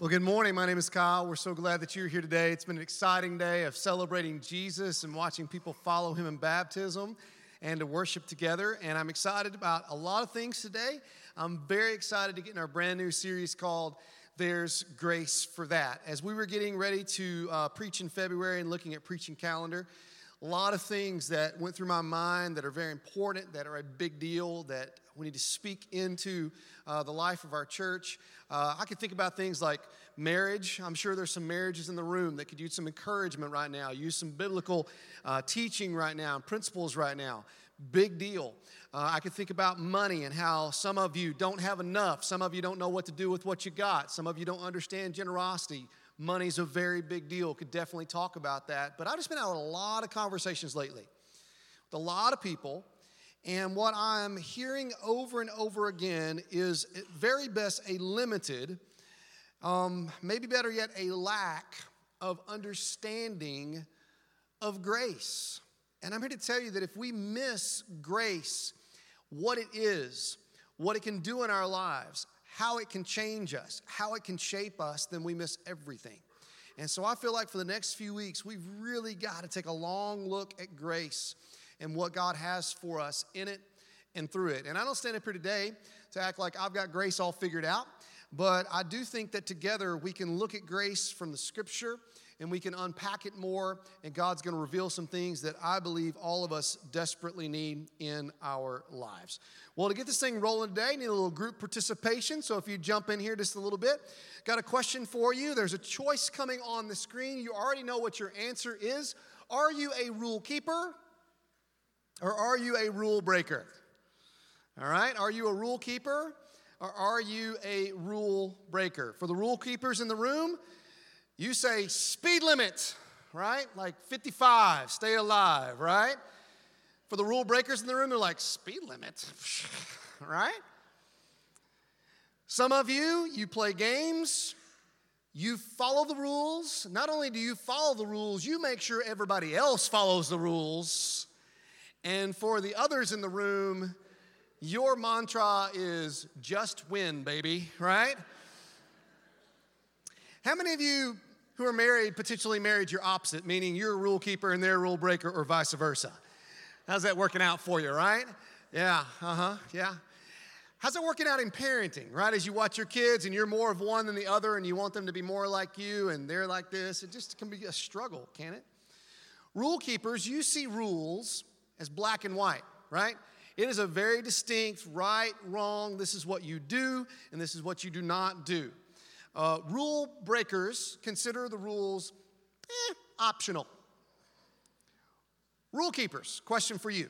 Well, good morning. My name is Kyle. We're so glad that you're here today. It's been an exciting day of celebrating Jesus and watching people follow him in baptism and to worship together. And I'm excited about a lot of things today. I'm very excited to get in our brand new series called There's Grace for That. As we were getting ready to uh, preach in February and looking at preaching calendar, a lot of things that went through my mind that are very important, that are a big deal, that we need to speak into uh, the life of our church. Uh, I could think about things like marriage. I'm sure there's some marriages in the room that could use some encouragement right now, use some biblical uh, teaching right now, principles right now. Big deal. Uh, I could think about money and how some of you don't have enough. Some of you don't know what to do with what you got. Some of you don't understand generosity. Money's a very big deal. Could definitely talk about that. But I've just been out a lot of conversations lately with a lot of people and what I'm hearing over and over again is, at very best, a limited, um, maybe better yet, a lack of understanding of grace. And I'm here to tell you that if we miss grace, what it is, what it can do in our lives, how it can change us, how it can shape us, then we miss everything. And so I feel like for the next few weeks, we've really got to take a long look at grace and what God has for us in it and through it. And I don't stand up here today to act like I've got grace all figured out, but I do think that together we can look at grace from the scripture and we can unpack it more, and God's going to reveal some things that I believe all of us desperately need in our lives. Well, to get this thing rolling today, need a little group participation. So if you jump in here just a little bit, got a question for you. There's a choice coming on the screen. You already know what your answer is. Are you a rule keeper? Or are you a rule breaker? All right, are you a rule keeper or are you a rule breaker? For the rule keepers in the room, you say speed limit, right? Like 55, stay alive, right? For the rule breakers in the room, they're like speed limit, right? Some of you, you play games, you follow the rules. Not only do you follow the rules, you make sure everybody else follows the rules. And for the others in the room, your mantra is just win, baby, right? How many of you who are married, potentially married, you're opposite, meaning you're a rule keeper and they're a rule breaker, or vice versa? How's that working out for you, right? Yeah, uh huh, yeah. How's it working out in parenting, right? As you watch your kids and you're more of one than the other and you want them to be more like you and they're like this, it just can be a struggle, can it? Rule keepers, you see rules as black and white, right? It is a very distinct right, wrong, this is what you do, and this is what you do not do. Uh, rule breakers consider the rules eh, optional. Rule keepers, question for you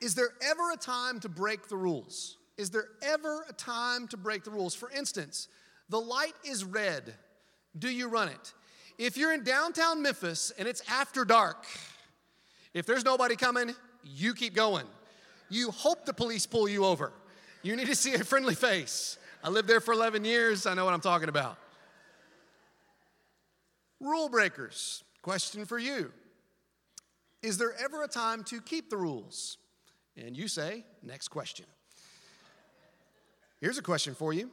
Is there ever a time to break the rules? Is there ever a time to break the rules? For instance, the light is red. Do you run it? If you're in downtown Memphis and it's after dark, if there's nobody coming, you keep going. You hope the police pull you over. You need to see a friendly face. I lived there for 11 years, I know what I'm talking about. Rule breakers, question for you. Is there ever a time to keep the rules? And you say, next question. Here's a question for you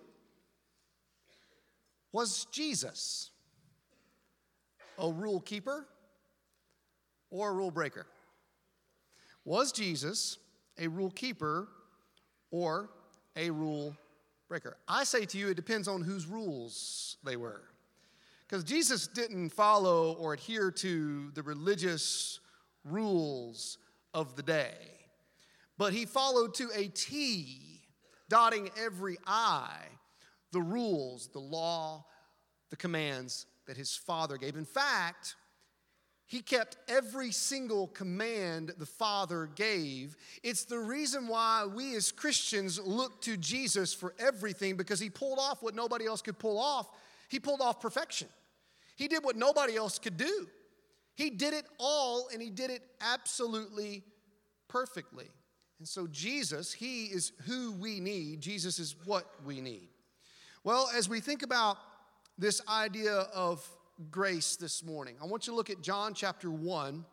Was Jesus a rule keeper or a rule breaker? Was Jesus a rule keeper or a rule breaker? I say to you, it depends on whose rules they were. Because Jesus didn't follow or adhere to the religious rules of the day, but he followed to a T, dotting every I, the rules, the law, the commands that his father gave. In fact, he kept every single command the Father gave. It's the reason why we as Christians look to Jesus for everything because he pulled off what nobody else could pull off. He pulled off perfection. He did what nobody else could do. He did it all and he did it absolutely perfectly. And so, Jesus, he is who we need. Jesus is what we need. Well, as we think about this idea of grace this morning. I want you to look at John chapter 1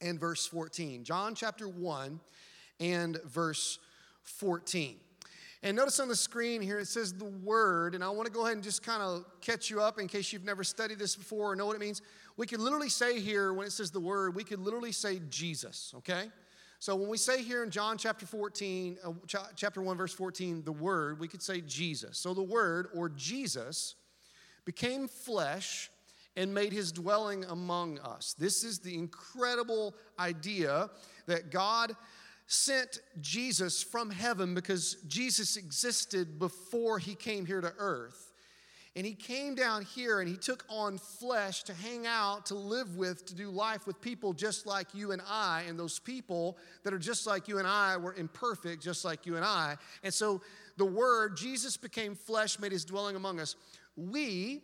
and verse 14. John chapter 1 and verse 14. And notice on the screen here it says the word, and I want to go ahead and just kind of catch you up in case you've never studied this before or know what it means. We could literally say here, when it says the word, we could literally say Jesus, okay? So when we say here in John chapter 14, uh, ch- chapter 1, verse 14, the word, we could say Jesus. So the word, or Jesus, became flesh and made his dwelling among us. This is the incredible idea that God sent Jesus from heaven because Jesus existed before he came here to earth. And he came down here and he took on flesh to hang out, to live with, to do life with people just like you and I. And those people that are just like you and I were imperfect, just like you and I. And so the word, Jesus became flesh, made his dwelling among us. We,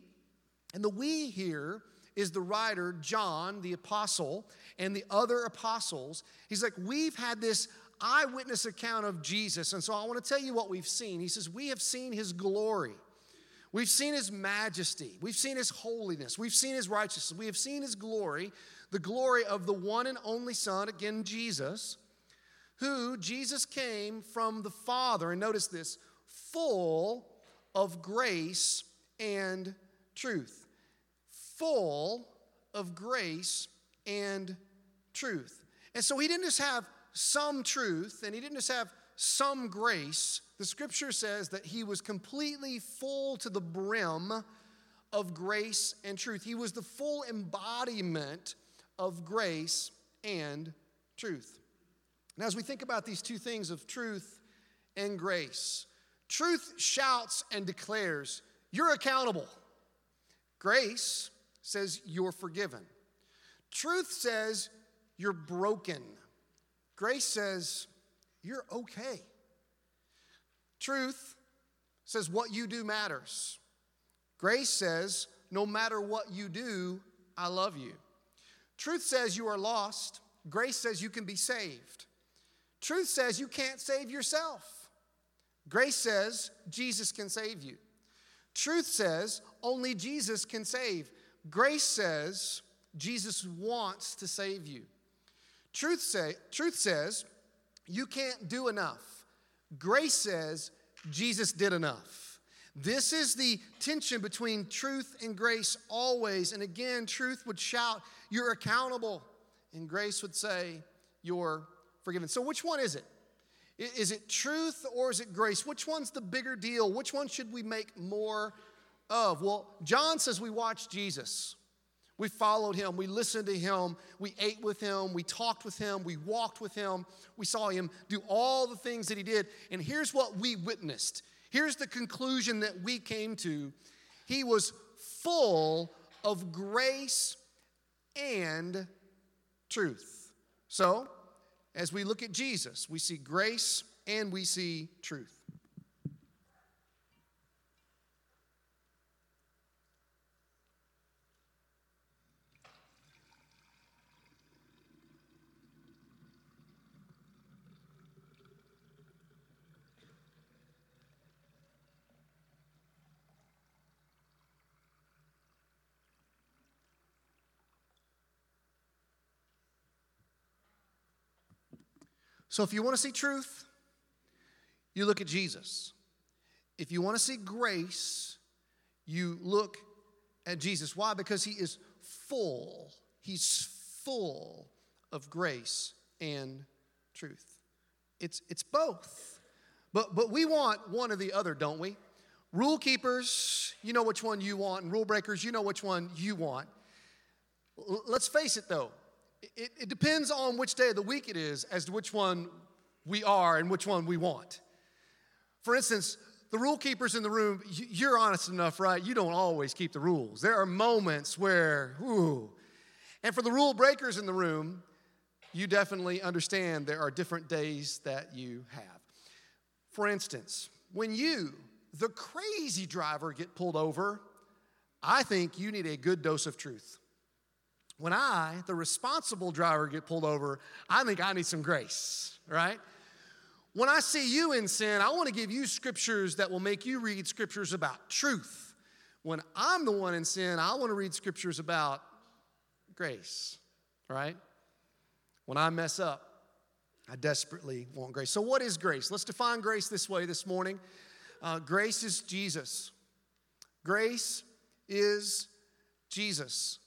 and the we here is the writer, John, the apostle, and the other apostles. He's like, We've had this eyewitness account of Jesus. And so I want to tell you what we've seen. He says, We have seen his glory. We've seen his majesty. We've seen his holiness. We've seen his righteousness. We have seen his glory, the glory of the one and only Son, again, Jesus, who Jesus came from the Father. And notice this full of grace and truth full of grace and truth. And so he didn't just have some truth and he didn't just have some grace. The scripture says that he was completely full to the brim of grace and truth. He was the full embodiment of grace and truth. Now, as we think about these two things of truth and grace, truth shouts and declares, You're accountable. Grace says you're forgiven. Truth says you're broken. Grace says you're okay. Truth says what you do matters. Grace says no matter what you do, I love you. Truth says you are lost. Grace says you can be saved. Truth says you can't save yourself. Grace says Jesus can save you. Truth says only Jesus can save. Grace says Jesus wants to save you. Truth, say, truth says you can't do enough. Grace says Jesus did enough. This is the tension between truth and grace always. And again, truth would shout, You're accountable. And grace would say, You're forgiven. So, which one is it? Is it truth or is it grace? Which one's the bigger deal? Which one should we make more of? Well, John says we watched Jesus. We followed him. We listened to him. We ate with him. We talked with him. We walked with him. We saw him do all the things that he did. And here's what we witnessed. Here's the conclusion that we came to. He was full of grace and truth. So, as we look at Jesus, we see grace and we see truth. So if you want to see truth, you look at Jesus. If you want to see grace, you look at Jesus. Why? Because he is full. He's full of grace and truth. It's, it's both. But, but we want one or the other, don't we? Rule keepers, you know which one you want, and rule breakers, you know which one you want. L- let's face it though, it, it depends on which day of the week it is as to which one we are and which one we want. For instance, the rule keepers in the room, you're honest enough, right? You don't always keep the rules. There are moments where, whoo. And for the rule breakers in the room, you definitely understand there are different days that you have. For instance, when you, the crazy driver, get pulled over, I think you need a good dose of truth. When I, the responsible driver, get pulled over, I think I need some grace, right? When I see you in sin, I want to give you scriptures that will make you read scriptures about truth. When I'm the one in sin, I want to read scriptures about grace, right? When I mess up, I desperately want grace. So, what is grace? Let's define grace this way this morning. Uh, grace is Jesus. Grace is Jesus.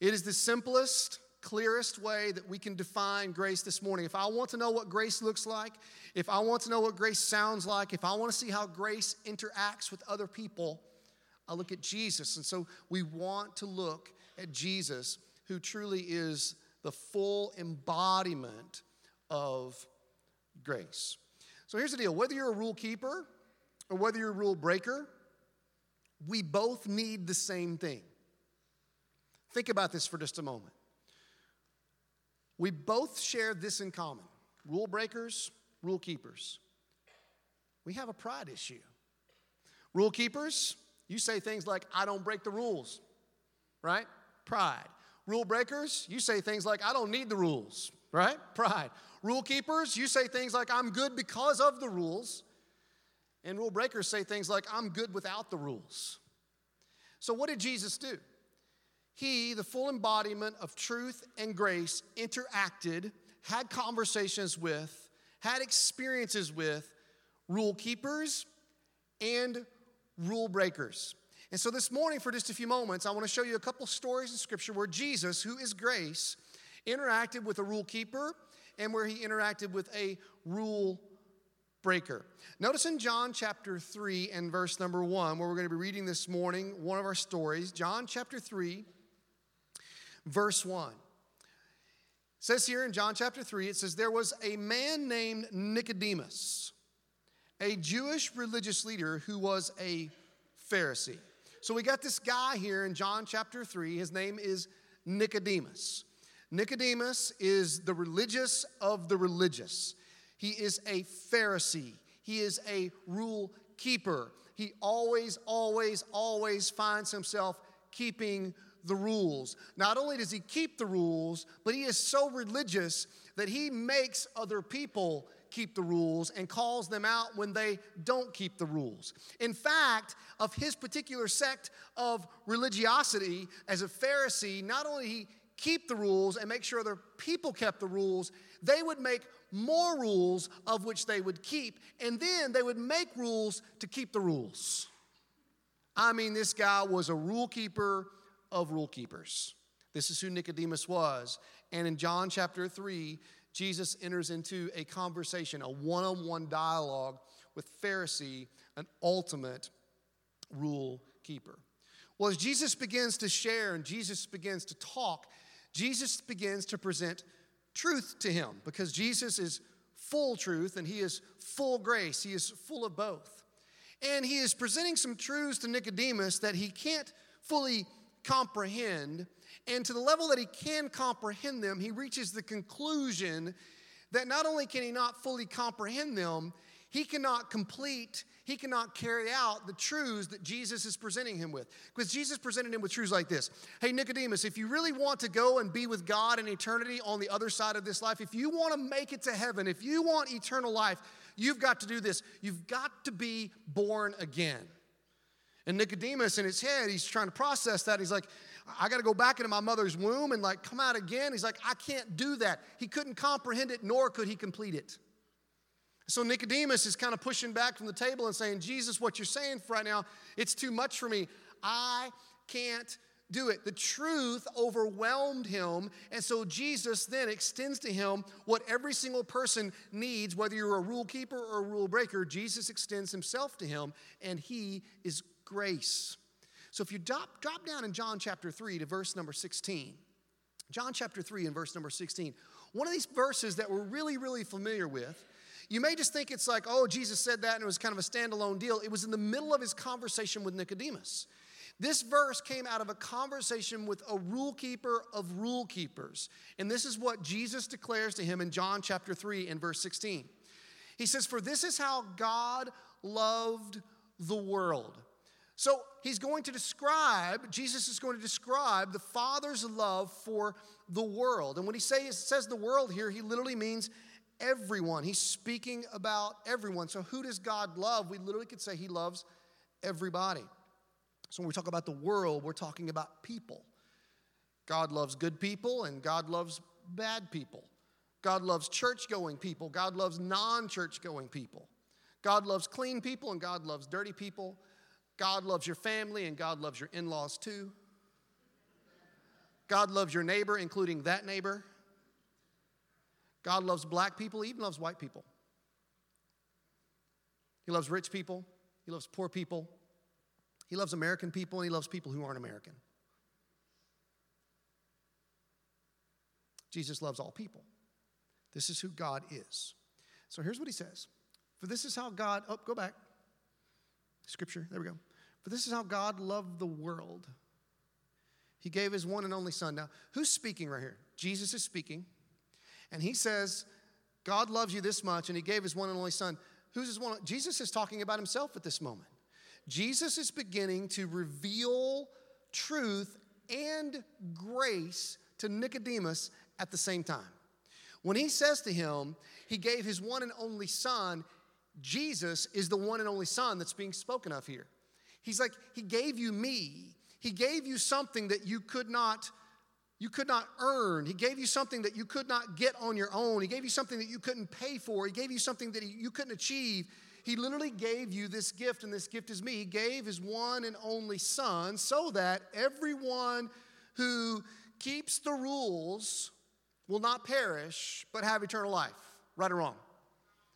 It is the simplest, clearest way that we can define grace this morning. If I want to know what grace looks like, if I want to know what grace sounds like, if I want to see how grace interacts with other people, I look at Jesus. And so we want to look at Jesus, who truly is the full embodiment of grace. So here's the deal whether you're a rule keeper or whether you're a rule breaker, we both need the same thing. Think about this for just a moment. We both share this in common rule breakers, rule keepers. We have a pride issue. Rule keepers, you say things like, I don't break the rules, right? Pride. Rule breakers, you say things like, I don't need the rules, right? Pride. Rule keepers, you say things like, I'm good because of the rules. And rule breakers say things like, I'm good without the rules. So, what did Jesus do? He, the full embodiment of truth and grace, interacted, had conversations with, had experiences with rule keepers and rule breakers. And so this morning, for just a few moments, I want to show you a couple stories in Scripture where Jesus, who is grace, interacted with a rule keeper and where he interacted with a rule breaker. Notice in John chapter 3 and verse number 1, where we're going to be reading this morning, one of our stories, John chapter 3, verse 1. It says here in John chapter 3, it says, There was a man named Nicodemus, a Jewish religious leader who was a Pharisee. So we got this guy here in John chapter 3. His name is Nicodemus. Nicodemus is the religious of the religious. He is a Pharisee. He is a rule keeper. He always, always, always finds himself keeping the rules. Not only does he keep the rules, but he is so religious that he makes other people keep the rules and calls them out when they don't keep the rules. In fact, of his particular sect of religiosity as a Pharisee, not only he keep the rules and make sure other people kept the rules, they would make more rules of which they would keep, and then they would make rules to keep the rules. I mean, this guy was a rule keeper of rule keepers. This is who Nicodemus was. And in John chapter 3, Jesus enters into a conversation, a one on one dialogue with Pharisee, an ultimate rule keeper. Well, as Jesus begins to share and Jesus begins to talk, Jesus begins to present truth to him because Jesus is full truth and he is full grace. He is full of both. And he is presenting some truths to Nicodemus that he can't fully comprehend. And to the level that he can comprehend them, he reaches the conclusion that not only can he not fully comprehend them, he cannot complete, he cannot carry out the truths that Jesus is presenting him with. Because Jesus presented him with truths like this Hey, Nicodemus, if you really want to go and be with God in eternity on the other side of this life, if you want to make it to heaven, if you want eternal life, you've got to do this. You've got to be born again. And Nicodemus, in his head, he's trying to process that. He's like, I got to go back into my mother's womb and like come out again. He's like, I can't do that. He couldn't comprehend it, nor could he complete it. So Nicodemus is kind of pushing back from the table and saying, Jesus, what you're saying right now, it's too much for me. I can't do it. The truth overwhelmed him. And so Jesus then extends to him what every single person needs, whether you're a rule keeper or a rule breaker. Jesus extends himself to him, and he is grace. So if you drop, drop down in John chapter 3 to verse number 16, John chapter 3 and verse number 16, one of these verses that we're really, really familiar with you may just think it's like, oh, Jesus said that and it was kind of a standalone deal. It was in the middle of his conversation with Nicodemus. This verse came out of a conversation with a rule keeper of rule keepers. And this is what Jesus declares to him in John chapter 3 and verse 16. He says, For this is how God loved the world. So he's going to describe, Jesus is going to describe the Father's love for the world. And when he says, says the world here, he literally means everyone. He's speaking about everyone. So, who does God love? We literally could say He loves everybody. So, when we talk about the world, we're talking about people. God loves good people and God loves bad people. God loves church going people. God loves non church going people. God loves clean people and God loves dirty people. God loves your family and God loves your in laws too. God loves your neighbor, including that neighbor. God loves black people, He even loves white people. He loves rich people, He loves poor people, He loves American people, and He loves people who aren't American. Jesus loves all people. This is who God is. So here's what he says For this is how God, oh, go back. Scripture, there we go. For this is how God loved the world. He gave his one and only Son. Now, who's speaking right here? Jesus is speaking. And he says, God loves you this much, and he gave his one and only Son. Who's his one? Jesus is talking about himself at this moment. Jesus is beginning to reveal truth and grace to Nicodemus at the same time. When he says to him, he gave his one and only son, Jesus is the one and only son that's being spoken of here. He's like, he gave you me. He gave you something that you could not you could not earn. He gave you something that you could not get on your own. He gave you something that you couldn't pay for. He gave you something that you couldn't achieve. He literally gave you this gift, and this gift is me. He gave his one and only son so that everyone who keeps the rules will not perish, but have eternal life. Right or wrong?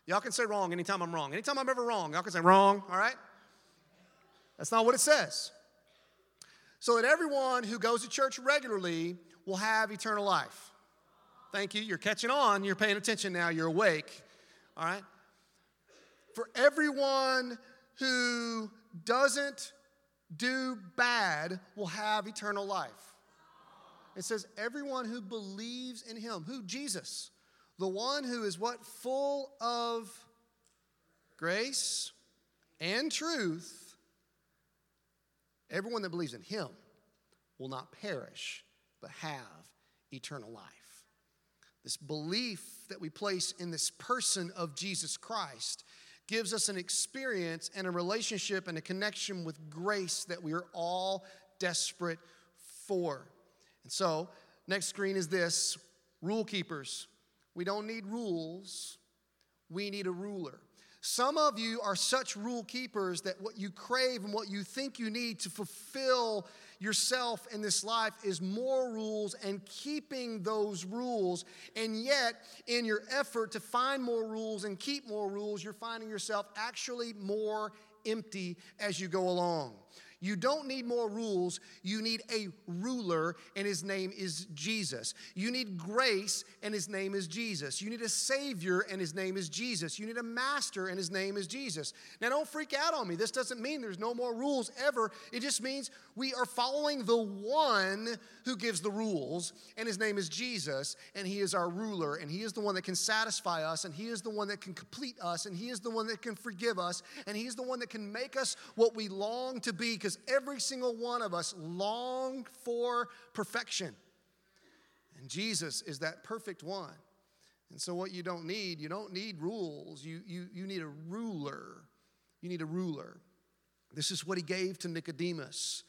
Y'all can say wrong anytime I'm wrong. Anytime I'm ever wrong, y'all can say wrong, all right? That's not what it says. So that everyone who goes to church regularly will have eternal life. Thank you. You're catching on. You're paying attention now. You're awake. All right? For everyone who doesn't do bad will have eternal life. It says, everyone who believes in him. Who? Jesus. The one who is what? Full of grace and truth. Everyone that believes in him will not perish, but have eternal life. This belief that we place in this person of Jesus Christ gives us an experience and a relationship and a connection with grace that we are all desperate for. And so, next screen is this rule keepers. We don't need rules, we need a ruler. Some of you are such rule keepers that what you crave and what you think you need to fulfill yourself in this life is more rules and keeping those rules. And yet, in your effort to find more rules and keep more rules, you're finding yourself actually more empty as you go along. You don't need more rules. You need a ruler, and his name is Jesus. You need grace, and his name is Jesus. You need a Savior, and his name is Jesus. You need a Master, and his name is Jesus. Now, don't freak out on me. This doesn't mean there's no more rules ever. It just means we are following the one who gives the rules, and his name is Jesus, and he is our ruler, and he is the one that can satisfy us, and he is the one that can complete us, and he is the one that can forgive us, and he is the one that can make us what we long to be, because every single one of us long for perfection. And Jesus is that perfect one. And so, what you don't need, you don't need rules, you, you, you need a ruler. You need a ruler. This is what he gave to Nicodemus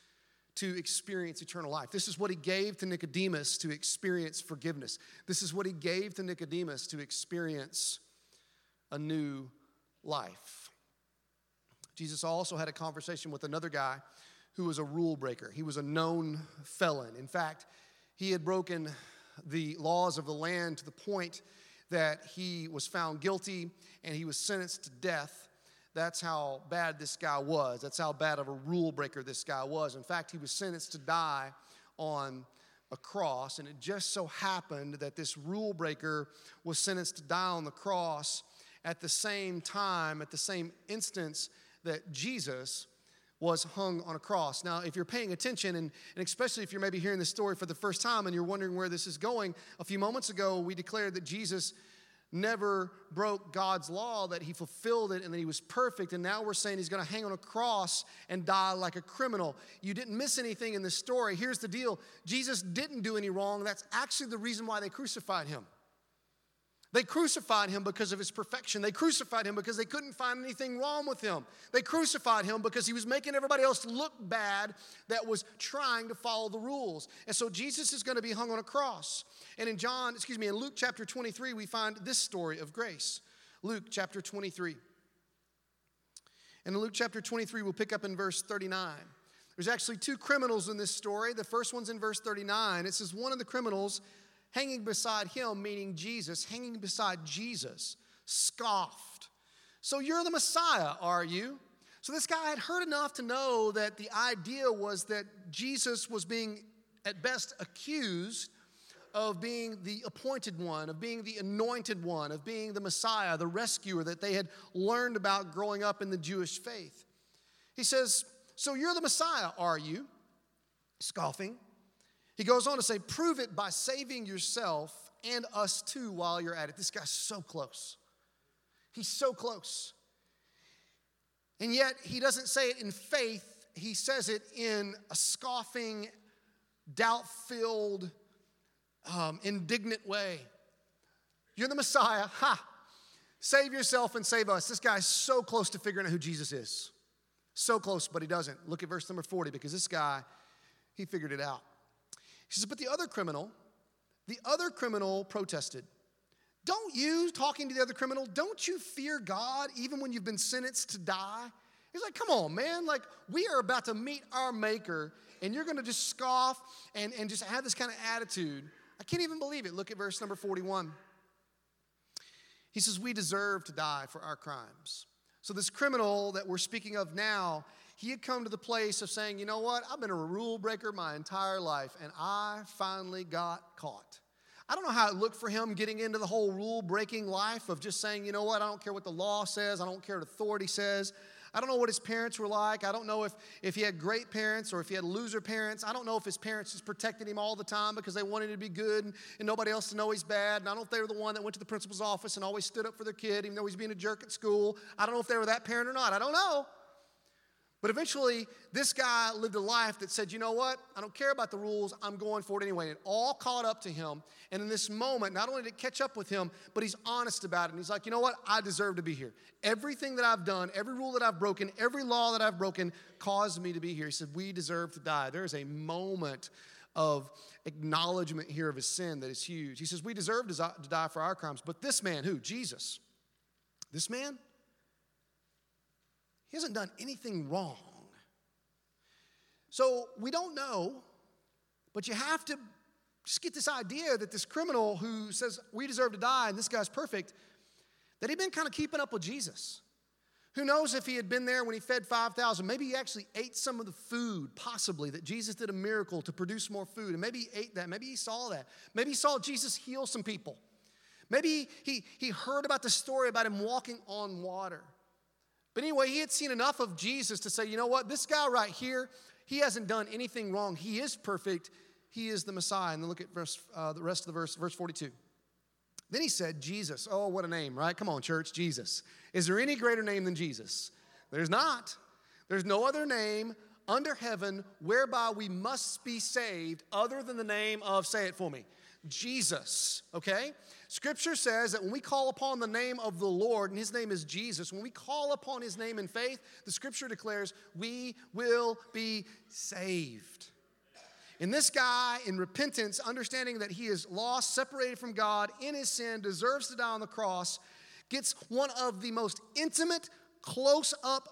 to experience eternal life. This is what he gave to Nicodemus to experience forgiveness. This is what he gave to Nicodemus to experience a new life. Jesus also had a conversation with another guy who was a rule breaker. He was a known felon. In fact, he had broken the laws of the land to the point that he was found guilty and he was sentenced to death that's how bad this guy was. That's how bad of a rule breaker this guy was. In fact, he was sentenced to die on a cross, and it just so happened that this rule breaker was sentenced to die on the cross at the same time, at the same instance that Jesus was hung on a cross. Now, if you're paying attention, and, and, especially if you're maybe hearing this story for the first time and you're wondering where this is going, a few moments ago we declared that Jesus never broke God's law, that he fulfilled it and that he was perfect. And now we're saying he's going to hang on a cross and die like a criminal. You didn't miss anything in this story. Here's the deal Jesus didn't do any wrong. That's actually the reason why they crucified him. They crucified him because of his perfection. They crucified him because they couldn't find anything wrong with him. They crucified him because he was making everybody else look bad that was trying to follow the rules. And so Jesus is going to be hung on a cross. And in John, excuse me, in Luke chapter 23, we find this story of grace. Luke chapter 23. And in Luke chapter 23, we'll pick up in verse 39. There's actually two criminals in this story. The first one's in verse 39. It says, One of the criminals hanging beside him, meaning Jesus, hanging beside Jesus, scoffed. So you're the Messiah, are you? So this guy had heard enough to know that the idea was that Jesus was being, at best, accused of being the appointed one, of being the anointed one, of being the Messiah, the rescuer that they had learned about growing up in the Jewish faith. He says, So you're the Messiah, are you? Scoffing. He goes on to say, Prove it by saving yourself and us too while you're at it. This guy's so close. He's so close. And yet, he doesn't say it in faith, he says it in a scoffing, doubt filled, um, indignant way. You're the Messiah. Ha! Save yourself and save us. This guy's so close to figuring out who Jesus is. So close, but he doesn't. Look at verse number 40 because this guy, he figured it out. He says, But the other criminal, the other criminal protested. Don't you, talking to the other criminal, don't you fear God even when you've been sentenced to die? He's like, come on, man. Like, we are about to meet our maker, and you're gonna just scoff and, and just have this kind of attitude. I can't even believe it. Look at verse number 41. He says, We deserve to die for our crimes. So, this criminal that we're speaking of now, he had come to the place of saying, you know what, I've been a rule breaker my entire life, and I finally got caught. I don't know how it looked for him getting into the whole rule breaking life of just saying, you know what, I don't care what the law says, I don't care what authority says. I don't know what his parents were like. I don't know if, if he had great parents or if he had loser parents. I don't know if his parents just protected him all the time because they wanted him to be good and, and nobody else to know he's bad. And I don't know if they were the one that went to the principal's office and always stood up for their kid, even though he's being a jerk at school. I don't know if they were that parent or not. I don't know. But eventually, this guy lived a life that said, you know what? I don't care about the rules. I'm going for it anyway. And it all caught up to him. And in this moment, not only did it catch up with him, but he's honest about it. And he's like, you know what? I deserve to be here. Everything that I've done, every rule that I've broken, every law that I've broken caused me to be here. He said, we deserve to die. There is a moment of acknowledgement here of his sin that is huge. He says, we deserve to die for our crimes. But this man, who? Jesus. This man, he hasn't done anything wrong. So we don't know, but you have to just get this idea that this criminal who says we deserve to die and this guy's perfect, that he'd been kind of keeping up with Jesus. Who knows if he had been there when he fed 5,000? Maybe he actually ate some of the food, possibly, that Jesus did a miracle to produce more food. And maybe he ate that. Maybe he saw that. Maybe he saw Jesus heal some people. Maybe he, he heard about the story about him walking on water. But anyway, he had seen enough of Jesus to say, you know what, this guy right here, he hasn't done anything wrong. He is perfect. He is the Messiah. And then look at verse, uh, the rest of the verse, verse 42. Then he said, Jesus. Oh, what a name, right? Come on, church, Jesus. Is there any greater name than Jesus? There's not. There's no other name under heaven whereby we must be saved other than the name of, say it for me, Jesus, okay? Scripture says that when we call upon the name of the Lord, and his name is Jesus, when we call upon his name in faith, the scripture declares we will be saved. And this guy, in repentance, understanding that he is lost, separated from God in his sin, deserves to die on the cross, gets one of the most intimate, close up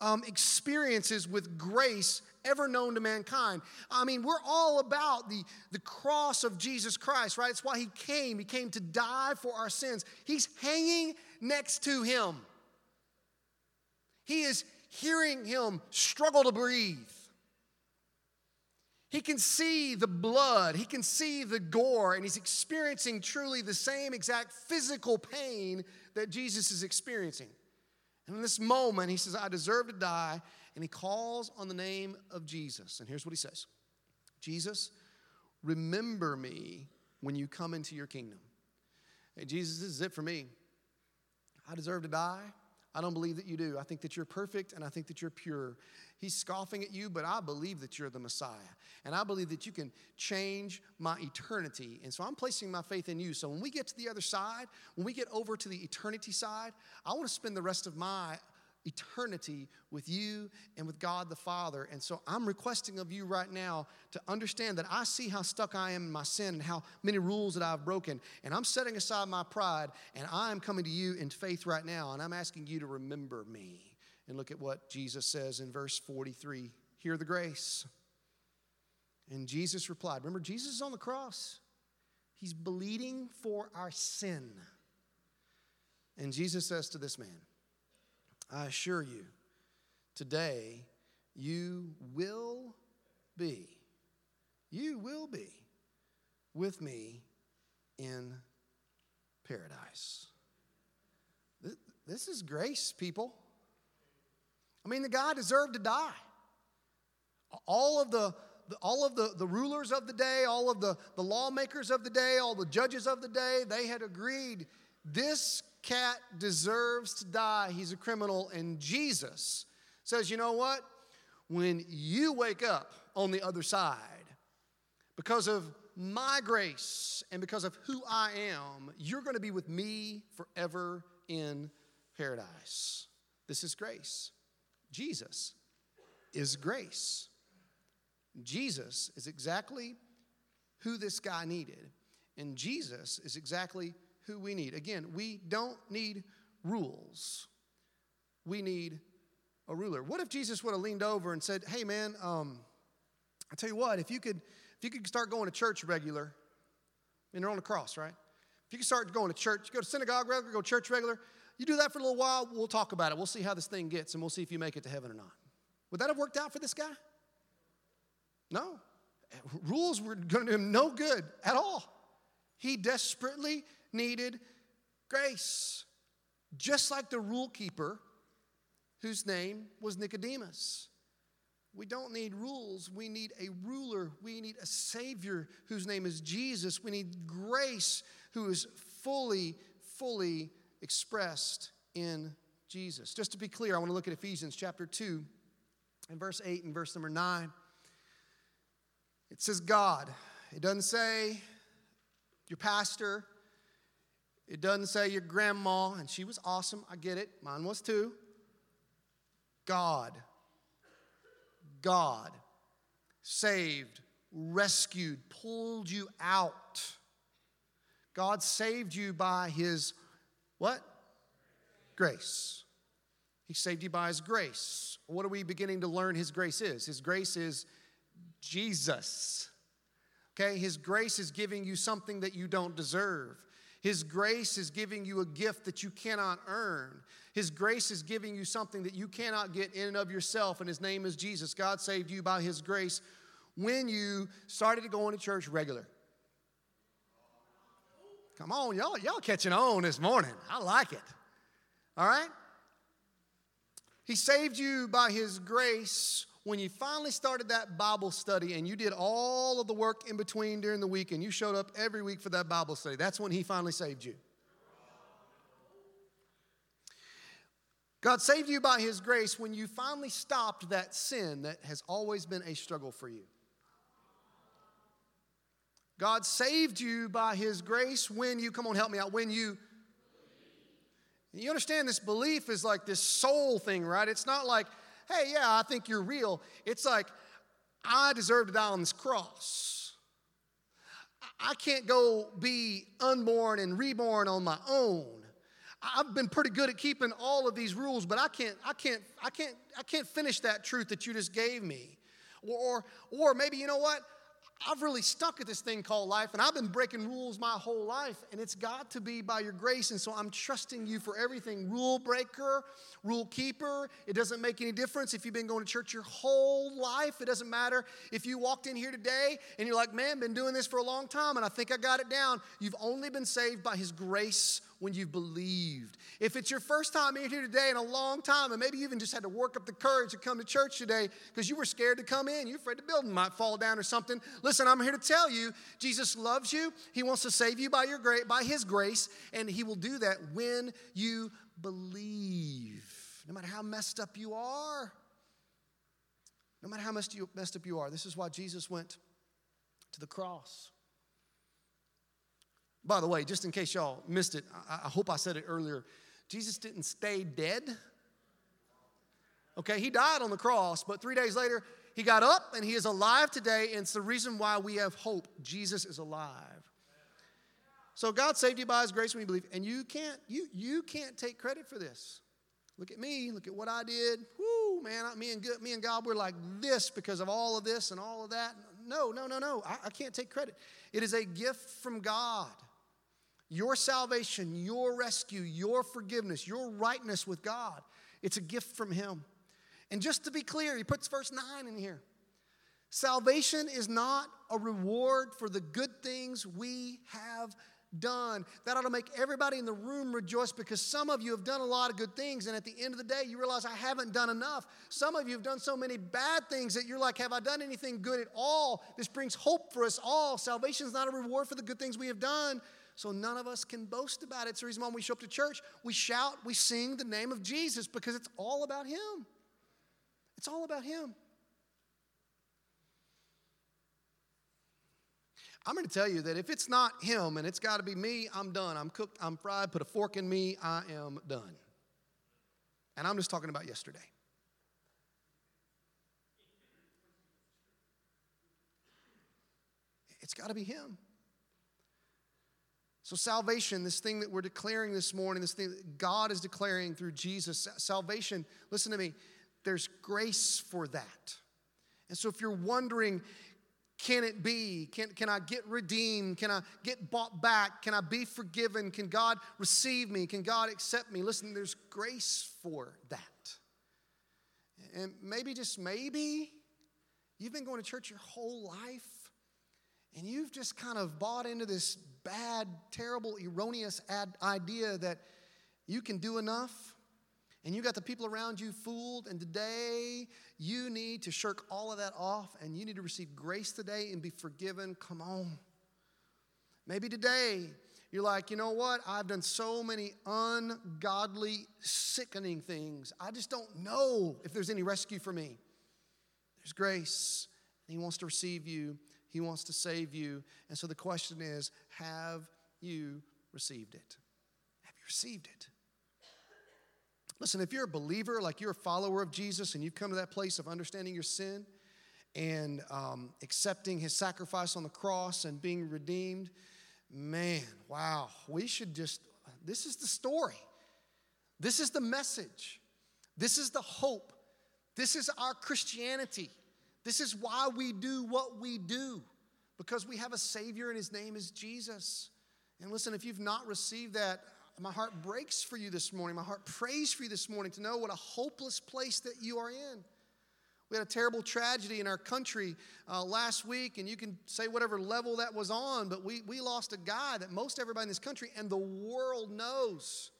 um, experiences with grace ever known to mankind. I mean, we're all about the, the cross of Jesus Christ, right? It's why he came. He came to die for our sins. He's hanging next to him. He is hearing him struggle to breathe. He can see the blood, he can see the gore, and he's experiencing truly the same exact physical pain that Jesus is experiencing. And in this moment, he says, I deserve to die, and he calls on the name of Jesus. And here's what he says Jesus, remember me when you come into your kingdom. Hey, Jesus, this is it for me. I deserve to die. I don't believe that you do. I think that you're perfect and I think that you're pure. He's scoffing at you, but I believe that you're the Messiah. And I believe that you can change my eternity. And so I'm placing my faith in you. So when we get to the other side, when we get over to the eternity side, I want to spend the rest of my eternity with you and with God the Father. And so I'm requesting of you right now to understand that I see how stuck I am in my sin and how many rules that I've broken. And I'm setting aside my pride and I am coming to you in faith right now. And I'm asking you to remember me. And look at what Jesus says in verse 43 Hear the grace. And Jesus replied, Remember, Jesus is on the cross, he's bleeding for our sin. And Jesus says to this man, I assure you, today you will be, you will be with me in paradise. This is grace, people. I mean, the guy deserved to die. All of the, all of the, the rulers of the day, all of the, the lawmakers of the day, all the judges of the day, they had agreed this cat deserves to die. He's a criminal. And Jesus says, you know what? When you wake up on the other side, because of my grace and because of who I am, you're going to be with me forever in paradise. This is grace. Jesus is grace. Jesus is exactly who this guy needed. And Jesus is exactly who we need. Again, we don't need rules, we need a ruler. What if Jesus would have leaned over and said, Hey, man, um, I tell you what, if you could, if you could start going to church regular, and they're on the cross, right? If you could start going to church, go to synagogue regular, go to church regular, you do that for a little while, we'll talk about it. We'll see how this thing gets, and we'll see if you make it to heaven or not. Would that have worked out for this guy? No. Rules were going to do him no good at all. He desperately needed grace, just like the rule keeper whose name was Nicodemus. We don't need rules. We need a ruler. We need a Savior whose name is Jesus. We need grace who is fully, fully expressed in Jesus. Just to be clear, I want to look at Ephesians chapter 2 and verse 8 and verse number 9. It says God. It doesn't say your pastor. It doesn't say your grandma, and she was awesome. I get it. Mine was too. God. God saved, rescued, pulled you out. God saved you by his what? Grace. He saved you by his grace. What are we beginning to learn his grace is? His grace is Jesus. Okay, his grace is giving you something that you don't deserve. His grace is giving you a gift that you cannot earn. His grace is giving you something that you cannot get in and of yourself, and His name is Jesus. God saved you by His grace when you started going to go into church regular. Come on, y'all, y'all catching on this morning. I like it. All right? He saved you by His grace when you finally started that Bible study and you did all of the work in between during the week and you showed up every week for that Bible study, that's when He finally saved you. God saved you by His grace when you finally stopped that sin that has always been a struggle for you. God saved you by His grace when you, come on, help me out, when you. You understand this belief is like this soul thing, right? It's not like, hey, yeah, I think you're real. It's like, I deserve to die on this cross. I can't go be unborn and reborn on my own. I've been pretty good at keeping all of these rules, but I can't, I can't, I can't, I can't finish that truth that you just gave me. Or, or maybe, you know what? I've really stuck at this thing called life, and I've been breaking rules my whole life, and it's got to be by your grace. And so I'm trusting you for everything rule breaker, rule keeper. It doesn't make any difference if you've been going to church your whole life. It doesn't matter if you walked in here today and you're like, man, been doing this for a long time, and I think I got it down. You've only been saved by His grace when you've believed. If it's your first time in here today in a long time, and maybe you even just had to work up the courage to come to church today because you were scared to come in, you're afraid the building might fall down or something. Listen, I'm here to tell you, Jesus loves you. He wants to save you by your grace, by His grace, and He will do that when you believe. No matter how messed up you are, no matter how messed, messed up you are, this is why Jesus went to the cross. By the way, just in case y'all missed it, I, I hope I said it earlier. Jesus didn't stay dead. Okay, he died on the cross, but three days later, he got up and he is alive today, and it's the reason why we have hope. Jesus is alive. So God saved you by his grace when you believe, and you can't, you, you can't take credit for this. Look at me, look at what I did. Whoo, man, me and, me and God, we're like this because of all of this and all of that. No, no, no, no. I, I can't take credit. It is a gift from God. Your salvation, your rescue, your forgiveness, your rightness with God, it's a gift from Him. And just to be clear, He puts verse 9 in here. Salvation is not a reward for the good things we have done. That ought to make everybody in the room rejoice because some of you have done a lot of good things, and at the end of the day, you realize I haven't done enough. Some of you have done so many bad things that you're like, Have I done anything good at all? This brings hope for us all. Salvation is not a reward for the good things we have done. So none of us can boast about it. It's the reason why we show up to church, we shout, we sing the name of Jesus because it's all about Him. It's all about Him. I'm going to tell you that if it's not him and it's got to be me, I'm done. I'm cooked, I'm fried, put a fork in me, I am done. And I'm just talking about yesterday. It's got to be him. So, salvation, this thing that we're declaring this morning, this thing that God is declaring through Jesus, salvation, listen to me, there's grace for that. And so, if you're wondering, can it be? Can, can I get redeemed? Can I get bought back? Can I be forgiven? Can God receive me? Can God accept me? Listen, there's grace for that. And maybe, just maybe, you've been going to church your whole life and you've just kind of bought into this bad, terrible, erroneous ad- idea that you can do enough and you got the people around you fooled, and today you need to shirk all of that off and you need to receive grace today and be forgiven. Come on. Maybe today you're like, you know what? I've done so many ungodly, sickening things. I just don't know if there's any rescue for me. There's grace, and He wants to receive you, He wants to save you. And so the question is have you received it? Have you received it? Listen, if you're a believer, like you're a follower of Jesus, and you've come to that place of understanding your sin and um, accepting his sacrifice on the cross and being redeemed, man, wow, we should just, this is the story. This is the message. This is the hope. This is our Christianity. This is why we do what we do, because we have a Savior and his name is Jesus. And listen, if you've not received that, my heart breaks for you this morning. My heart prays for you this morning to know what a hopeless place that you are in. We had a terrible tragedy in our country uh, last week, and you can say whatever level that was on, but we, we lost a guy that most everybody in this country and the world knows.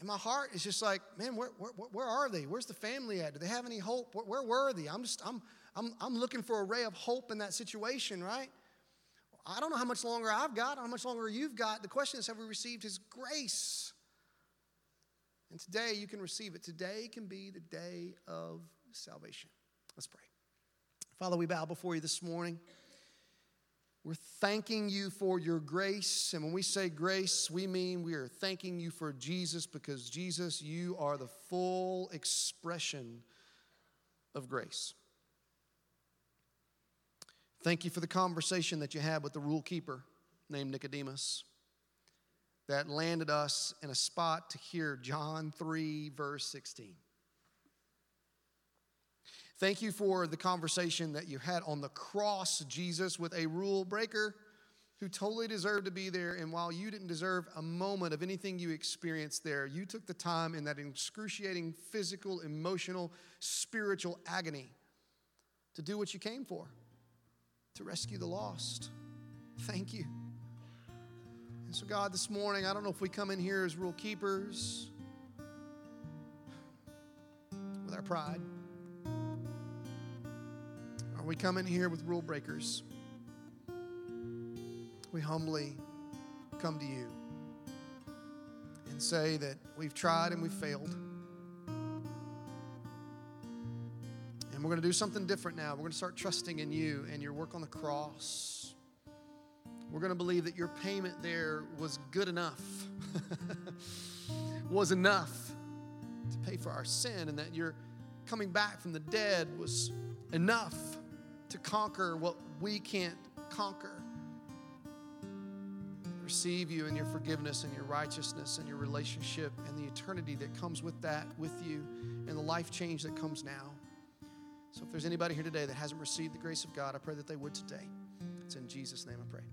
And my heart is just like, man, where, where, where are they? Where's the family at? Do they have any hope? Where, where were they? I'm just, I'm, I'm, I'm looking for a ray of hope in that situation, right? I don't know how much longer I've got, how much longer you've got. The question is, have we received His grace? And today you can receive it. Today can be the day of salvation. Let's pray. Father, we bow before you this morning. We're thanking you for your grace. And when we say grace, we mean we are thanking you for Jesus because, Jesus, you are the full expression of grace. Thank you for the conversation that you had with the rule keeper named Nicodemus that landed us in a spot to hear John 3, verse 16. Thank you for the conversation that you had on the cross, Jesus, with a rule breaker who totally deserved to be there. And while you didn't deserve a moment of anything you experienced there, you took the time in that excruciating physical, emotional, spiritual agony to do what you came for to rescue the lost. Thank you. And so, God, this morning, I don't know if we come in here as rule keepers with our pride, we come in here with rule breakers. We humbly come to you. and say that we've tried and we've failed. And we're going to do something different now. We're going to start trusting in you and your work on the cross. We're going to believe that your payment there was good enough, was enough to pay for our sin, and that your coming back from the dead was enough to conquer what we can't conquer. Receive you and your forgiveness and your righteousness and your relationship and the eternity that comes with that, with you, and the life change that comes now. So if there's anybody here today that hasn't received the grace of God, I pray that they would today. It's in Jesus' name I pray.